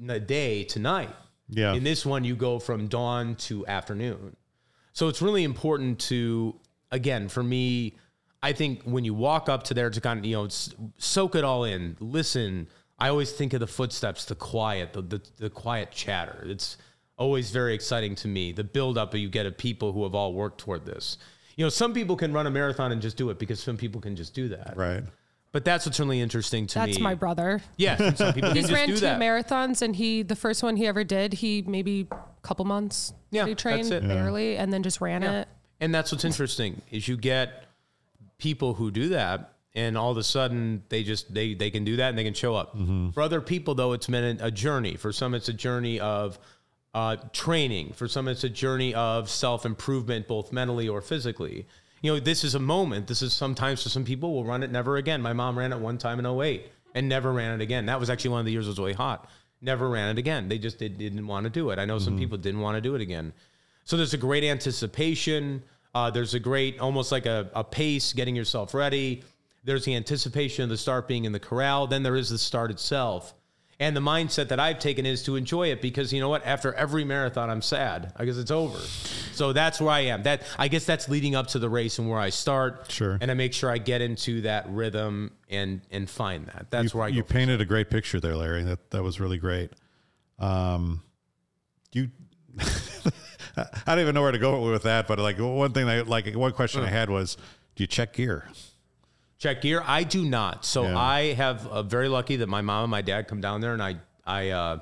the day to night. Yeah. In this one, you go from dawn to afternoon. So it's really important to, again, for me, I think when you walk up to there to kind of, you know, soak it all in, listen. I always think of the footsteps, the quiet, the, the, the quiet chatter. It's always very exciting to me. The buildup that you get of people who have all worked toward this. You know, some people can run a marathon and just do it because some people can just do that. Right. But that's what's really interesting to me. That's my brother. Yeah, some people can He's just ran do two that. marathons, and he the first one he ever did, he maybe a couple months. Yeah, he that's trained it. barely, and then just ran Yeah. it. And that's what's interesting is you get people who do that and all of a sudden they just they they can do that and they can show up. For other people though it's been a journey. For some it's a journey of uh, training. For some it's a journey of self-improvement both mentally or physically. You know, this is a moment. This is sometimes for some people will run it never again. My mom ran it one time in 08 and never ran it again. That was actually one of the years it was really hot. Never ran it again. They just did, didn't want to do it. I know some people didn't want to do it again. So there's a great anticipation. Uh, there's a great, almost like a, a pace, getting yourself ready. There's the anticipation of the start being in the corral. Then there is the start itself. And the mindset that I've taken is to enjoy it because you know what? After every marathon, I'm sad because it's over. So that's where I am. That I guess that's leading up to the race and where I start. Sure. And I make sure I get into that rhythm and and find that. That's you, where I you painted a great picture there, Larry. That that was really great. Um, you, I don't even know where to go with that, but like one thing, I like one question I had was, do you check gear? Check gear. I do not. So Yeah. I have uh, very lucky that my mom and my dad come down there, and I I uh,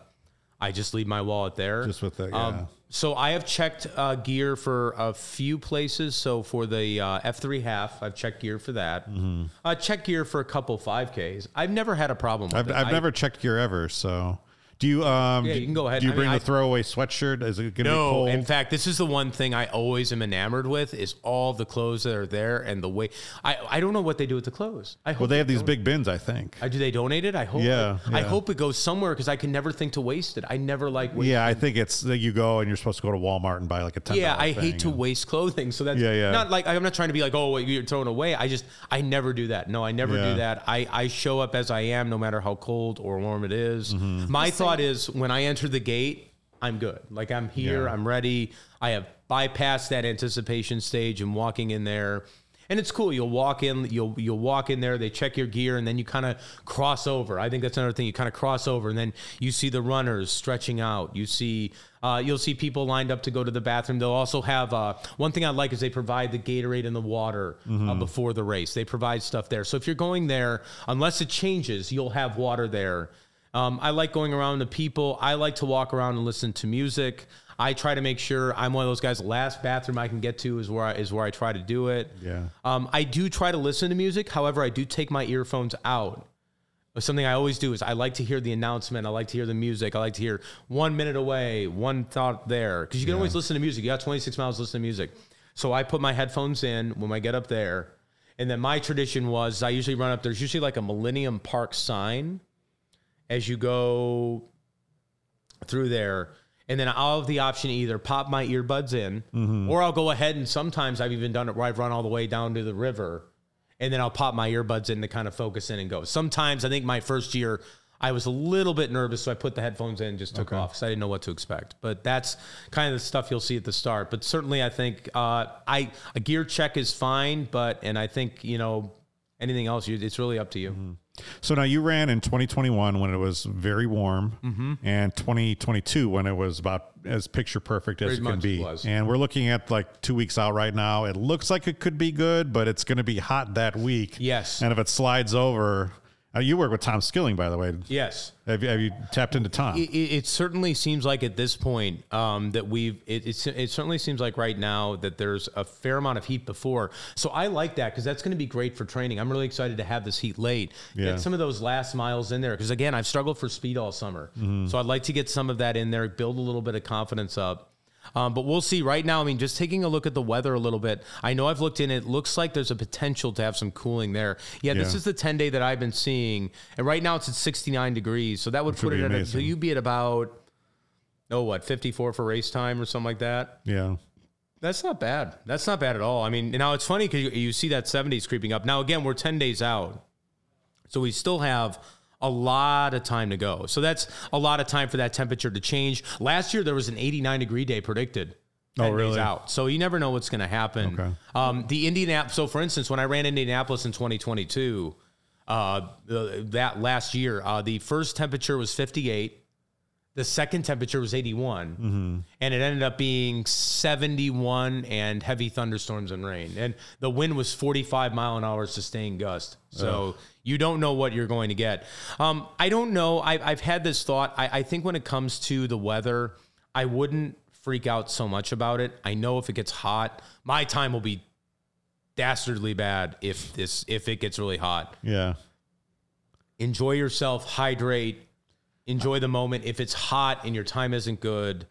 I just leave my wallet there. Just with the- yeah. Um, so I have checked uh, gear for a few places. So for the uh, F3 half, I've checked gear for that. Mm-hmm. Uh, check gear for a couple 5Ks. I've never had a problem with I've, it. I've I- never checked gear ever. So, do you? Um, Yeah, you can go ahead. Do you I bring mean, the I- throwaway sweatshirt? Is it going to be No, cold? in fact, this is the one thing I always am enamored with is all the clothes that are there and the way I, I don't know what they do with the clothes. I hope well, they have these don't. big bins, I think. I, do they donate it? I hope. Yeah, I yeah. hope it goes somewhere because I can never think to waste it. I never like. Waste Yeah, I think it's that you go and you're supposed to go to Walmart and buy like a ten. Yeah, I hate to waste clothing. So that's Yeah, yeah. not like I'm not trying to be like, oh, wait, you're throwing away. I just I never do that. No, I never Yeah. do that. I I show up as I am, no matter how cold or warm it is. Mm-hmm. My thought is when I enter the gate, I'm good. Like I'm here, Yeah. I'm ready. I have bypassed that anticipation stage and walking in there. And it's cool. You'll walk in, you'll you'll walk in there, they check your gear, and then you kind of cross over. I think that's another thing. You kind of cross over, and then you see the runners stretching out. You see uh, you'll see people lined up to go to the bathroom. They'll also have uh, one thing I like is they provide the Gatorade and the water uh, before the race. They provide stuff there. So if you're going there, unless it changes, you'll have water there. Um, I like going around to people. I like to walk around and listen to music. I try to make sure I'm one of those guys. The last bathroom I can get to is where I, is where I try to do it. Yeah. Um, I do try to listen to music. However, I do take my earphones out. Something I always do is I like to hear the announcement. I like to hear the music. I like to hear one minute away, one thought there. Because you can always listen to music. You got 26 miles to listen to music. So I put my headphones in when I get up there. And then my tradition was I usually run up, there's usually like a Millennium Park sign as you go through there. And then I'll have the option to either pop my earbuds in or I'll go ahead and sometimes I've even done it where I've run all the way down to the river and then I'll pop my earbuds in to kind of focus in and go. Sometimes I think my first year I was a little bit nervous, so I put the headphones in and just took off because I didn't know what to expect. But that's kind of the stuff you'll see at the start. But certainly, I think uh, I a gear check is fine, but and I think you know anything else, you, it's really up to you. So now you ran in 2021 when it was very warm, Mm-hmm. and 2022 when it was about as picture perfect as it can be. was. And we're looking at like two weeks out right now. It looks like it could be good, but it's going to be hot that week. Yes. And if it slides over, uh, you work with Tom Skilling, by the way. Yes. Have you, have you tapped into Tom? It, it, it certainly seems like at this point um, that we've. It, it's, it certainly seems like right now that there's a fair amount of heat before. So I like that because that's going to be great for training. I'm really excited to have this heat late. Yeah. Get some of those last miles in there because again, I've struggled for speed all summer. Mm-hmm. So I'd like to get some of that in there, build a little bit of confidence up. Um, but we'll see. Right now, I mean, just taking a look at the weather a little bit. I know I've looked in. It looks like there's a potential to have some cooling there. Yeah, this is the 10 day that I've been seeing, and right now it's at 69 degrees. So that would Which put it at a, so you'd be at about oh what 54 for race time or something like that. Yeah. That's not bad. That's not bad at all. I mean, now it's funny because you, you see that 70s creeping up. Now, again, we're 10 days out. So we still have a lot of time to go. So that's a lot of time for that temperature to change. Last year, there was an 89 degree day predicted. Oh, really? out. So you never know what's going to happen. Okay. Um, the Indianapolis. So for instance, when I ran Indianapolis in 2022, uh, the, that last year, uh, the first temperature was 58. The second temperature was 81, and it ended up being 71 and heavy thunderstorms and rain. And the wind was 45 mile an hour sustained gust. So you don't know what you're going to get. Um, I don't know. I, I've had this thought. I, I think when it comes to the weather, I wouldn't freak out so much about it. I know if it gets hot, my time will be dastardly bad if this if it gets really hot Yeah. enjoy yourself, hydrate, enjoy the moment. If it's hot and your time isn't good,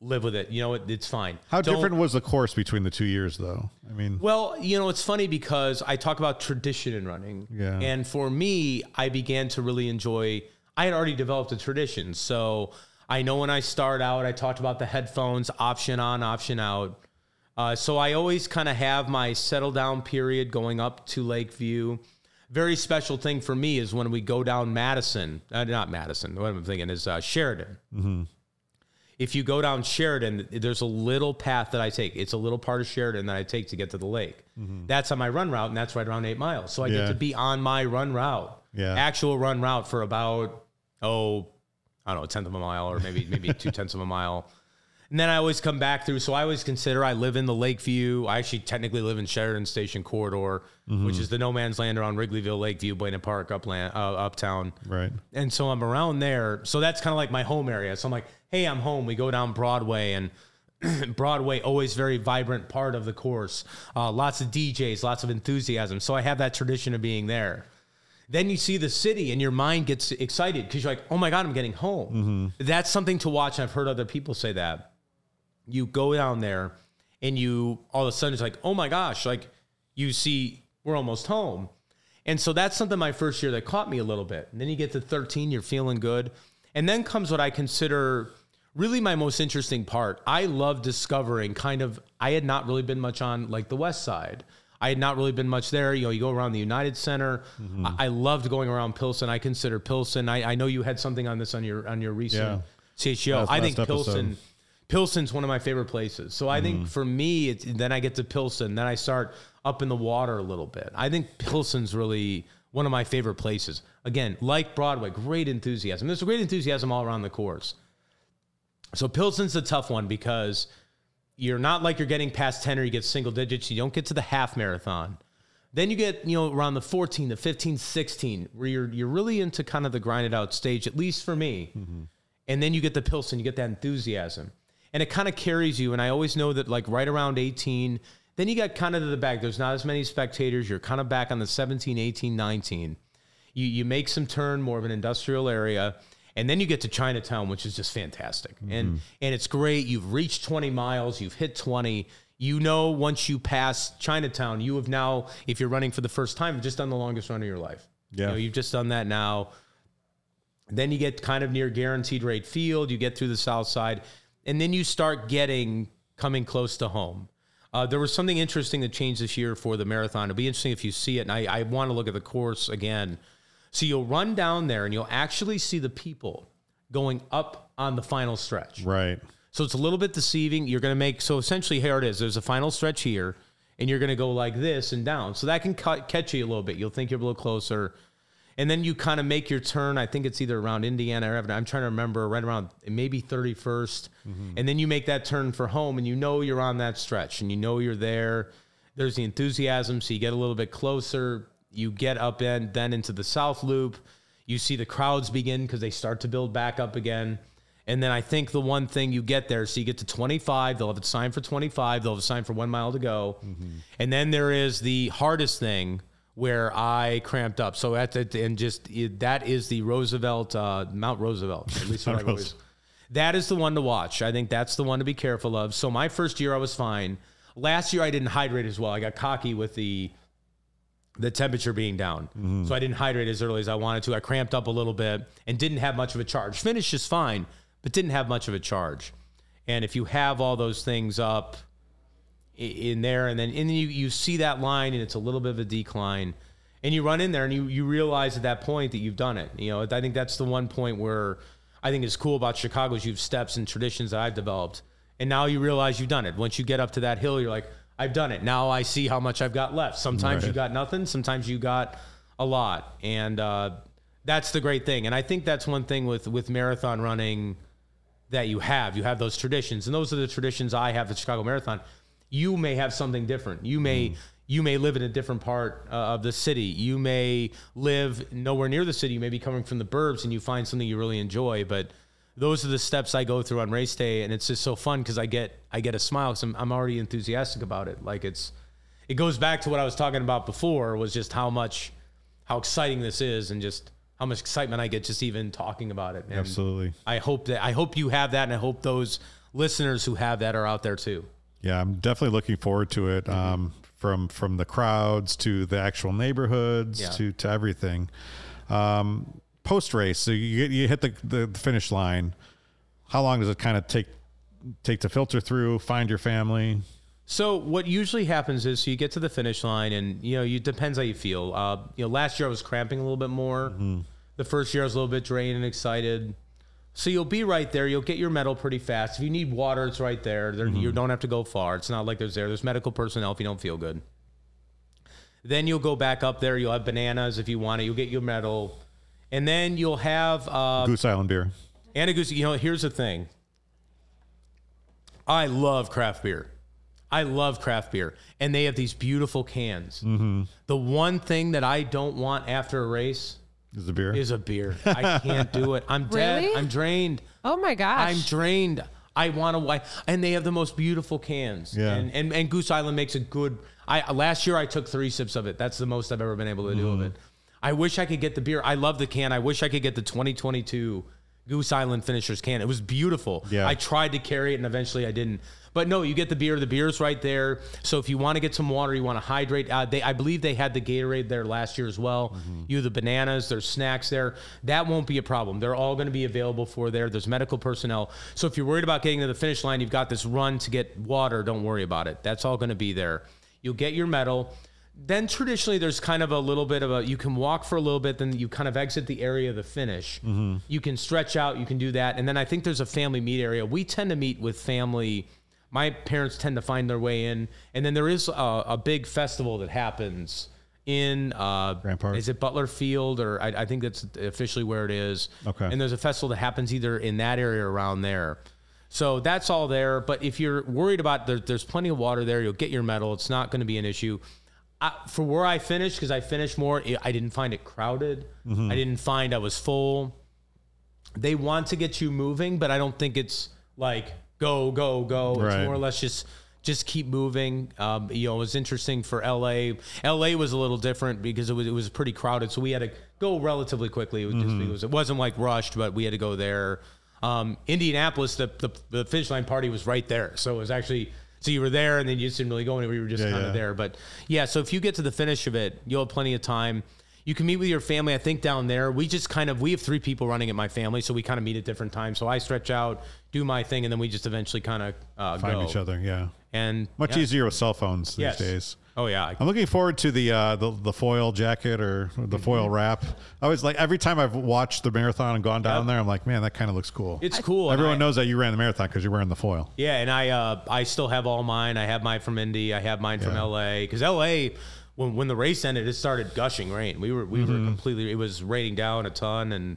live with it. You know what? It's fine. How Don't- different was the course between the two years, though? I mean, Well, you know, it's funny because I talk about tradition in running. Yeah. And for me, I began to really enjoy, I had already developed a tradition. So I know when I start out, I talked about the headphones, option on, option out. Uh, so I always kind of have my settle down period going up to Lakeview. Very special thing for me is when we go down Madison, uh, not Madison, what I'm thinking is uh, Sheridan if you go down Sheridan, there's a little path that I take. It's a little part of Sheridan that I take to get to the lake. That's on my run route, and that's right around eight miles. So I Yeah. get to be on my run route, Yeah. actual run route for about oh, I don't know, a tenth of a mile or maybe maybe two tenths of a mile. And then I always come back through. So I always consider I live in the Lakeview. I actually technically live in Sheridan Station corridor, which is the no man's land around Wrigleyville, Lakeview, Buena Park, upland, uh, uptown. right. And so I'm around there. So that's kind of like my home area. So I'm like, hey, I'm home. We go down Broadway and Broadway, always very vibrant part of the course. Uh, lots of DJs, lots of enthusiasm. So I have that tradition of being there. Then you see the city and your mind gets excited because you're like, oh my God, I'm getting home. That's something to watch. I've heard other people say that. You go down there and you all of a sudden it's like, oh my gosh, like you see, we're almost home. And so that's something my first year that caught me a little bit. And then you get to 13, you're feeling good. And then comes what I consider really my most interesting part. I love discovering kind of, I had not really been much on like the West Side. I had not really been much there. You know, you go around the United Center. Mm-hmm. I, I loved going around Pilsen. I consider Pilsen. I, I know you had something on this on your on your recent CHO. Last- I think last episode. Pilsen. Pilsen's one of my favorite places. So I Mm-hmm. think for me, it's, then I get to Pilsen. Then I start up in the water a little bit. I think Pilsen's really one of my favorite places. Again, like Broadway, great enthusiasm. There's great enthusiasm all around the course. So Pilsen's a tough one because you're not like you're getting past 10 or you get single digits. You don't get to the half marathon. Then you get, you know, around the 14, the 15, 16, where you're you're really into kind of the grinded out stage, at least for me. And then you get the Pilsen, you get that enthusiasm. And it kind of carries you. And I always know that like right around 18, then you got kind of to the back. There's not as many spectators. You're kind of back on the 17, 18, 19. You you make some turn, more of an industrial area. And then you get to Chinatown, which is just fantastic. Mm-hmm. And and it's great. You've reached 20 miles, you've hit 20. You know, once you pass Chinatown, you have now, if you're running for the first time, just done the longest run of your life. Yeah. You know, you've just done that now. Then you get kind of near guaranteed rate field. You get through the south side, and then you start getting coming close to home. Uh, there was something interesting that changed this year for the marathon. It'll be interesting if you see it, and I, I want to look at the course again. So you'll run down there, and you'll actually see the people going up on the final stretch. Right. So it's a little bit deceiving. You're going to make so essentially here it is. There's a final stretch here, and you're going to go like this and down. So that can cut, catch you a little bit. You'll think you're a little closer, and then you kind of make your turn. I think it's either around Indiana or. I'm trying to remember right around maybe 31st, mm-hmm. and then you make that turn for home, and you know you're on that stretch, and you know you're there. There's the enthusiasm, so you get a little bit closer. You get up in then into the South Loop. You see the crowds begin because they start to build back up again. And then I think the one thing you get there, so you get to 25, they'll have it signed for 25, they'll have a sign for one mile to go. Mm-hmm. And then there is the hardest thing where I cramped up. So at the, and just it- that is the Roosevelt, uh, Mount Roosevelt, at least what always. That is the one to watch. I think that's the one to be careful of. So my first year I was fine. Last year I didn't hydrate as well. I got cocky with the the temperature being down. So I didn't hydrate as early as I wanted to. I cramped up a little bit and didn't have much of a charge. Finished just fine, but didn't have much of a charge. And if you have all those things up in there and then and then you, you see that line and it's a little bit of a decline and you run in there and you, you realize at that point that you've done it. You know, I think that's the one point where I think is cool about Chicago is you have steps and traditions that I've developed. And now you realize you've done it. Once you get up to that hill, you're like, I've done it. Now I see how much I've got left. Sometimes you got nothing. Sometimes you got a lot. And uh, that's the great thing. And I think that's one thing with, with marathon running that you have. You have those traditions, and those are the traditions I have at Chicago Marathon. You may have something different. You may you may live in a different part uh, of the city. You may live nowhere near the city. You may be coming from the burbs, and you find something you really enjoy. But those are the steps I go through on race day, and it's just so fun because I get I get a smile because I'm, I'm already enthusiastic about it. Like it's it goes back to what I was talking about before was just how much how exciting this is, and just how much excitement I get just even talking about it. And Absolutely. I hope that I hope you have that, and I hope those listeners who have that are out there too. Yeah, I'm definitely looking forward to it. Mm-hmm. Um, from from the crowds to the actual neighborhoods Yeah. to to everything. Um, Post race, so you you hit the, the the finish line. How long does it kind of take take to filter through, find your family? So what usually happens is you get to the finish line, and you know, you depends how you feel. Uh, you know, last year I was cramping a little bit more. The first year I was a little bit drained and excited. So you'll be right there. You'll get your medal pretty fast. If you need water, it's right there. there You don't have to go far. It's not like there's there. There's medical personnel if you don't feel good. Then you'll go back up there. You'll have bananas if you want it. You'll get your medal, and then you'll have uh, Goose Island beer. Anna Goose, you know, here's the thing. I love craft beer. I love craft beer. And they have these beautiful cans. The one thing that I don't want after a race Is a beer? is a beer. I can't do it. I'm dead. Really? I'm drained. Oh my gosh. I'm drained. I want to. And they have the most beautiful cans. Yeah. And, and and Goose Island makes a good. I last year I took three sips of it. That's the most I've ever been able to do of Mm-hmm. it. I wish I could get the beer. I love the can. I wish I could get the 2022 Goose Island Finishers can. It was beautiful. Yeah. I tried to carry it and eventually I didn't. But no, you get the beer. The beer's right there. So if you want to get some water, you want to hydrate. Uh, they, I believe they had the Gatorade there last year as well. Mm-hmm. You have the bananas. There's snacks there. That won't be a problem. They're all going to be available for there. There's medical personnel. So if you're worried about getting to the finish line, you've got this run to get water. Don't worry about it. That's all going to be there. You'll get your medal. Then traditionally, there's kind of a little bit of a you can walk for a little bit, then you kind of exit the area of the finish. You can stretch out, you can do that, and then I think there's a family meet area. We tend to meet with family. My parents tend to find their way in, and then there is a, a big festival that happens in uh, Grant Park? Is it Butler Field or I, I think that's officially where it is. Okay. And there's a festival that happens either in that area or around there. So that's all there. But if you're worried about there, there's plenty of water there, you'll get your medal. It's not going to be an issue. I, for where I finished, because I finished more, I didn't find it crowded. Mm-hmm. I didn't find I was full. They want to get you moving, but I don't think it's like go, go, go. Right. It's more or less just just keep moving. Um, you know, it was interesting for LA. LA was a little different because it was it was pretty crowded, so we had to go relatively quickly. It was just it, was, it wasn't like rushed, but we had to go there. Um, Indianapolis, the, the the finish line party was right there, so it was actually. So you were there, and then you just didn't really go anywhere. You were just Yeah, kind of yeah. there. But yeah, so if you get to the finish of it, you'll have plenty of time. You can meet with your family. I think down there, we just kind of we have three people running at my family, so we kind of meet at different times. So I stretch out, do my thing, and then we just eventually kind of uh, Find go. each other. Yeah. And Much yeah. easier with cell phones these Yes. days. Oh yeah, I'm looking forward to the uh, the, the foil jacket or the Mm-hmm. foil wrap. I was like every time I've watched the marathon and gone down Yep. there, I'm like, man, that kind of looks cool. it's cool. Everyone I- knows that you ran the marathon because you're wearing the foil. Yeah, and I uh, I still have all mine. I have mine from Indy. I have mine from Yeah. LA because LA when when the race ended, it started gushing rain. We were we were completely. It was raining down a ton, and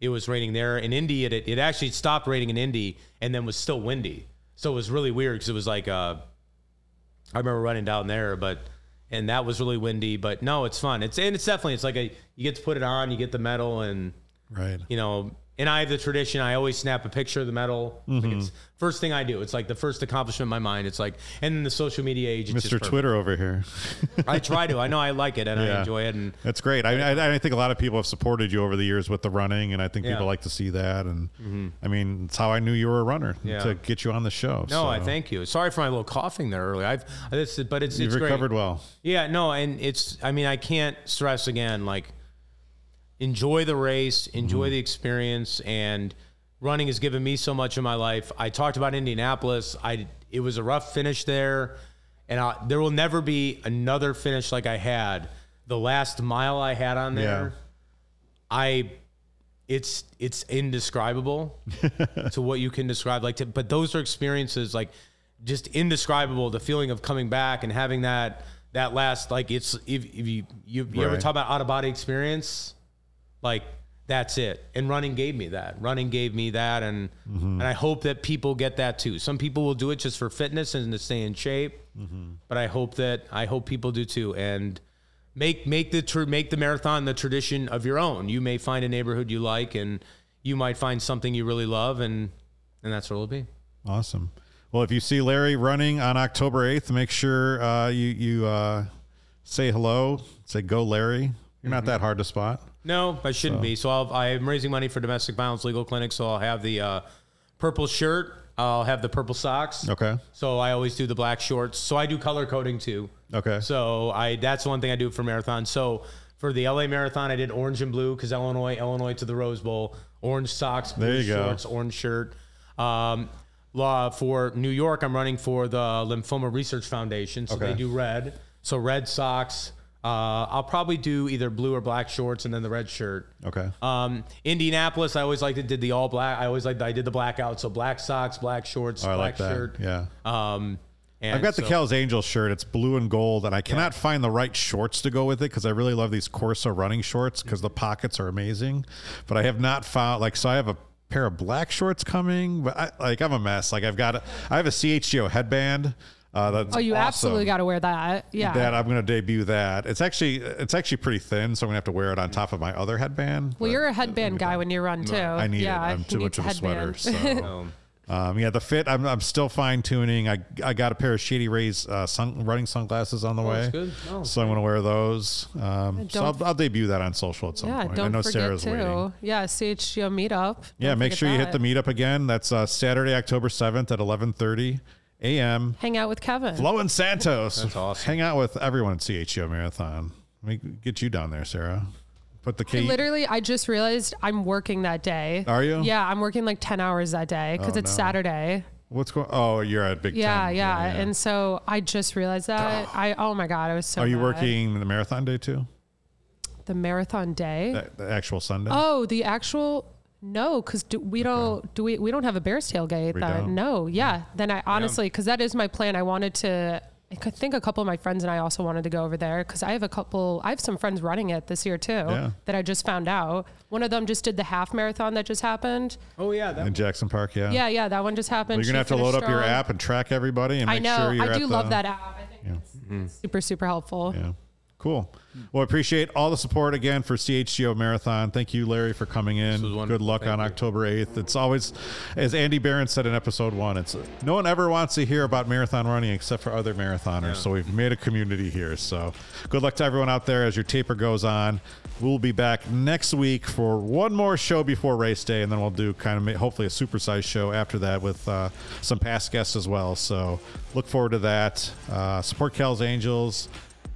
it was raining there. In Indy, it it actually stopped raining in Indy, and then was still windy. So it was really weird because it was like uh, I remember running down there, but and that was really windy. But no, it's fun. It's and it's definitely it's like a you get to put it on, you get the medal, and Right. you know, and I have the tradition. I always snap a picture of the medal. Mm-hmm. it's first thing I do. It's like the first accomplishment in my mind. It's like, and then the social media age. Mr. Twitter over here. I try to. I know I like it and I enjoy it. And That's great. I, I, I think a lot of people have supported you over the years with the running, and I think Yeah. people like to see that. And I mean, it's how I knew you were a runner Yeah. to get you on the show. no, I thank you. Sorry for my little coughing there early. I've, it's, but it's you've it's great. recovered well. Yeah, no, and it's I mean, I can't stress again like enjoy the race, enjoy Mm-hmm. the experience and running has given me so much in my life. I talked about Indianapolis. I it was a rough finish there and I, there will never be another finish like I had. The last mile I had on there, I it's it's indescribable to what you can describe like to, but those are experiences like just indescribable the feeling of coming back and having that that last like it's if, if you you, you ever talk about out of body experience like that's it and running gave me that running gave me that and and i hope that people get that too some people will do it just for fitness and to stay in shape but i hope that i hope people do too and make make the tr- make the marathon the tradition of your own you may find a neighborhood you like and you might find something you really love and and that's what it'll be Awesome. Well, if you see Larry running on October 8th, make sure uh, you, you uh, say hello, say go Larry. You're Mm-hmm. not that hard to spot. No, I shouldn't be. So I'll, I'm raising money for domestic violence legal clinic. So I'll have the uh, purple shirt. I'll have the purple socks. Okay. So I always do the black shorts. So I do color coding too. Okay. So I that's one thing I do for marathon. So for the LA marathon, I did orange and blue because Illinois, Illinois to the Rose Bowl. Orange socks, blue There you go. shorts, orange shirt. Um, law for New York, I'm running for the Lymphoma Research Foundation. So Okay. they do red. So red socks. Uh, I'll probably do either blue or black shorts and then the red shirt. Okay. Um, Indianapolis, I always liked it. Did the all black. I always liked. I did the blackout. So black socks, black shorts, Oh, I black like that. shirt. Yeah. Um, and I've got the so- Cal's Angel shirt. It's blue and gold, and I cannot find the right shorts to go with it because I really love these Corsa running shorts because the pockets are amazing. But I have not found like so. I have a pair of black shorts coming, but I, like I'm a mess. Like I've got a, I have a CHGO headband. Uh, that's Oh, you awesome. absolutely got to wear that. Yeah. That I'm going to debut that. It's actually it's actually pretty thin, so I'm going to have to wear it on top of my other headband. well, you're a headband guy when you run too. I need yeah, it. I'm too much of a sweater. headband. So. Um, yeah, the fit. I'm, I'm still fine tuning. I, I got a pair of Shady Rays uh, sun, running sunglasses on the way, that's good. Oh, so I'm going to wear those. Um, so I'll, I'll debut that on social at some yeah, point. don't I know forget Sarah's too. waiting. Yeah, CHGO meetup. Yeah, Don't make forget sure you hit that. the meetup again. That's uh, Saturday, October 7th at 11:30 a.m. Hang out with Kevin. Flo and Santos. That's awesome. Hang out with everyone at CHGO Marathon. Let me get you down there, Sarah. Put the I. Literally, I just realized I'm working that day. Are you? Yeah, I'm working like 10 hours that day because Oh, it's no. Saturday. What's going? Oh, you're at Big Yeah, Ten. yeah, And so I just realized that. I oh my god, I was so Are you mad. working the marathon day too? the marathon day? The, the actual Sunday? Oh, the actual no, because do, we don't do we we don't have a Bears tailgate. We then don't? no, yeah. Then I honestly because that is my plan. I wanted to. I think a couple of my friends and I also wanted to go over there because I have a couple. I have some friends running it this year too Yeah. that I just found out. One of them just did the half marathon that just happened. Oh yeah, that in Jackson Park, yeah. Yeah, yeah, that one just happened. Well, you're gonna have to load finished up your app and track everybody and make I know. sure you're I do at love the- that app. I think it's super super helpful. Yeah. Cool. Well, I appreciate all the support again for CHGO Marathon. Thank you, Larry, for coming in. Good luck Thank on you. October 8th. It's always, as Andy Barron said in episode one, it's no one ever wants to hear about marathon running except for other marathoners. So we've made a community here. So good luck to everyone out there as your taper goes on. We'll be back next week for one more show before race day, and then we'll do kind of hopefully a supersized show after that with uh, some past guests as well. So look forward to that. Uh, support Cal's Angels,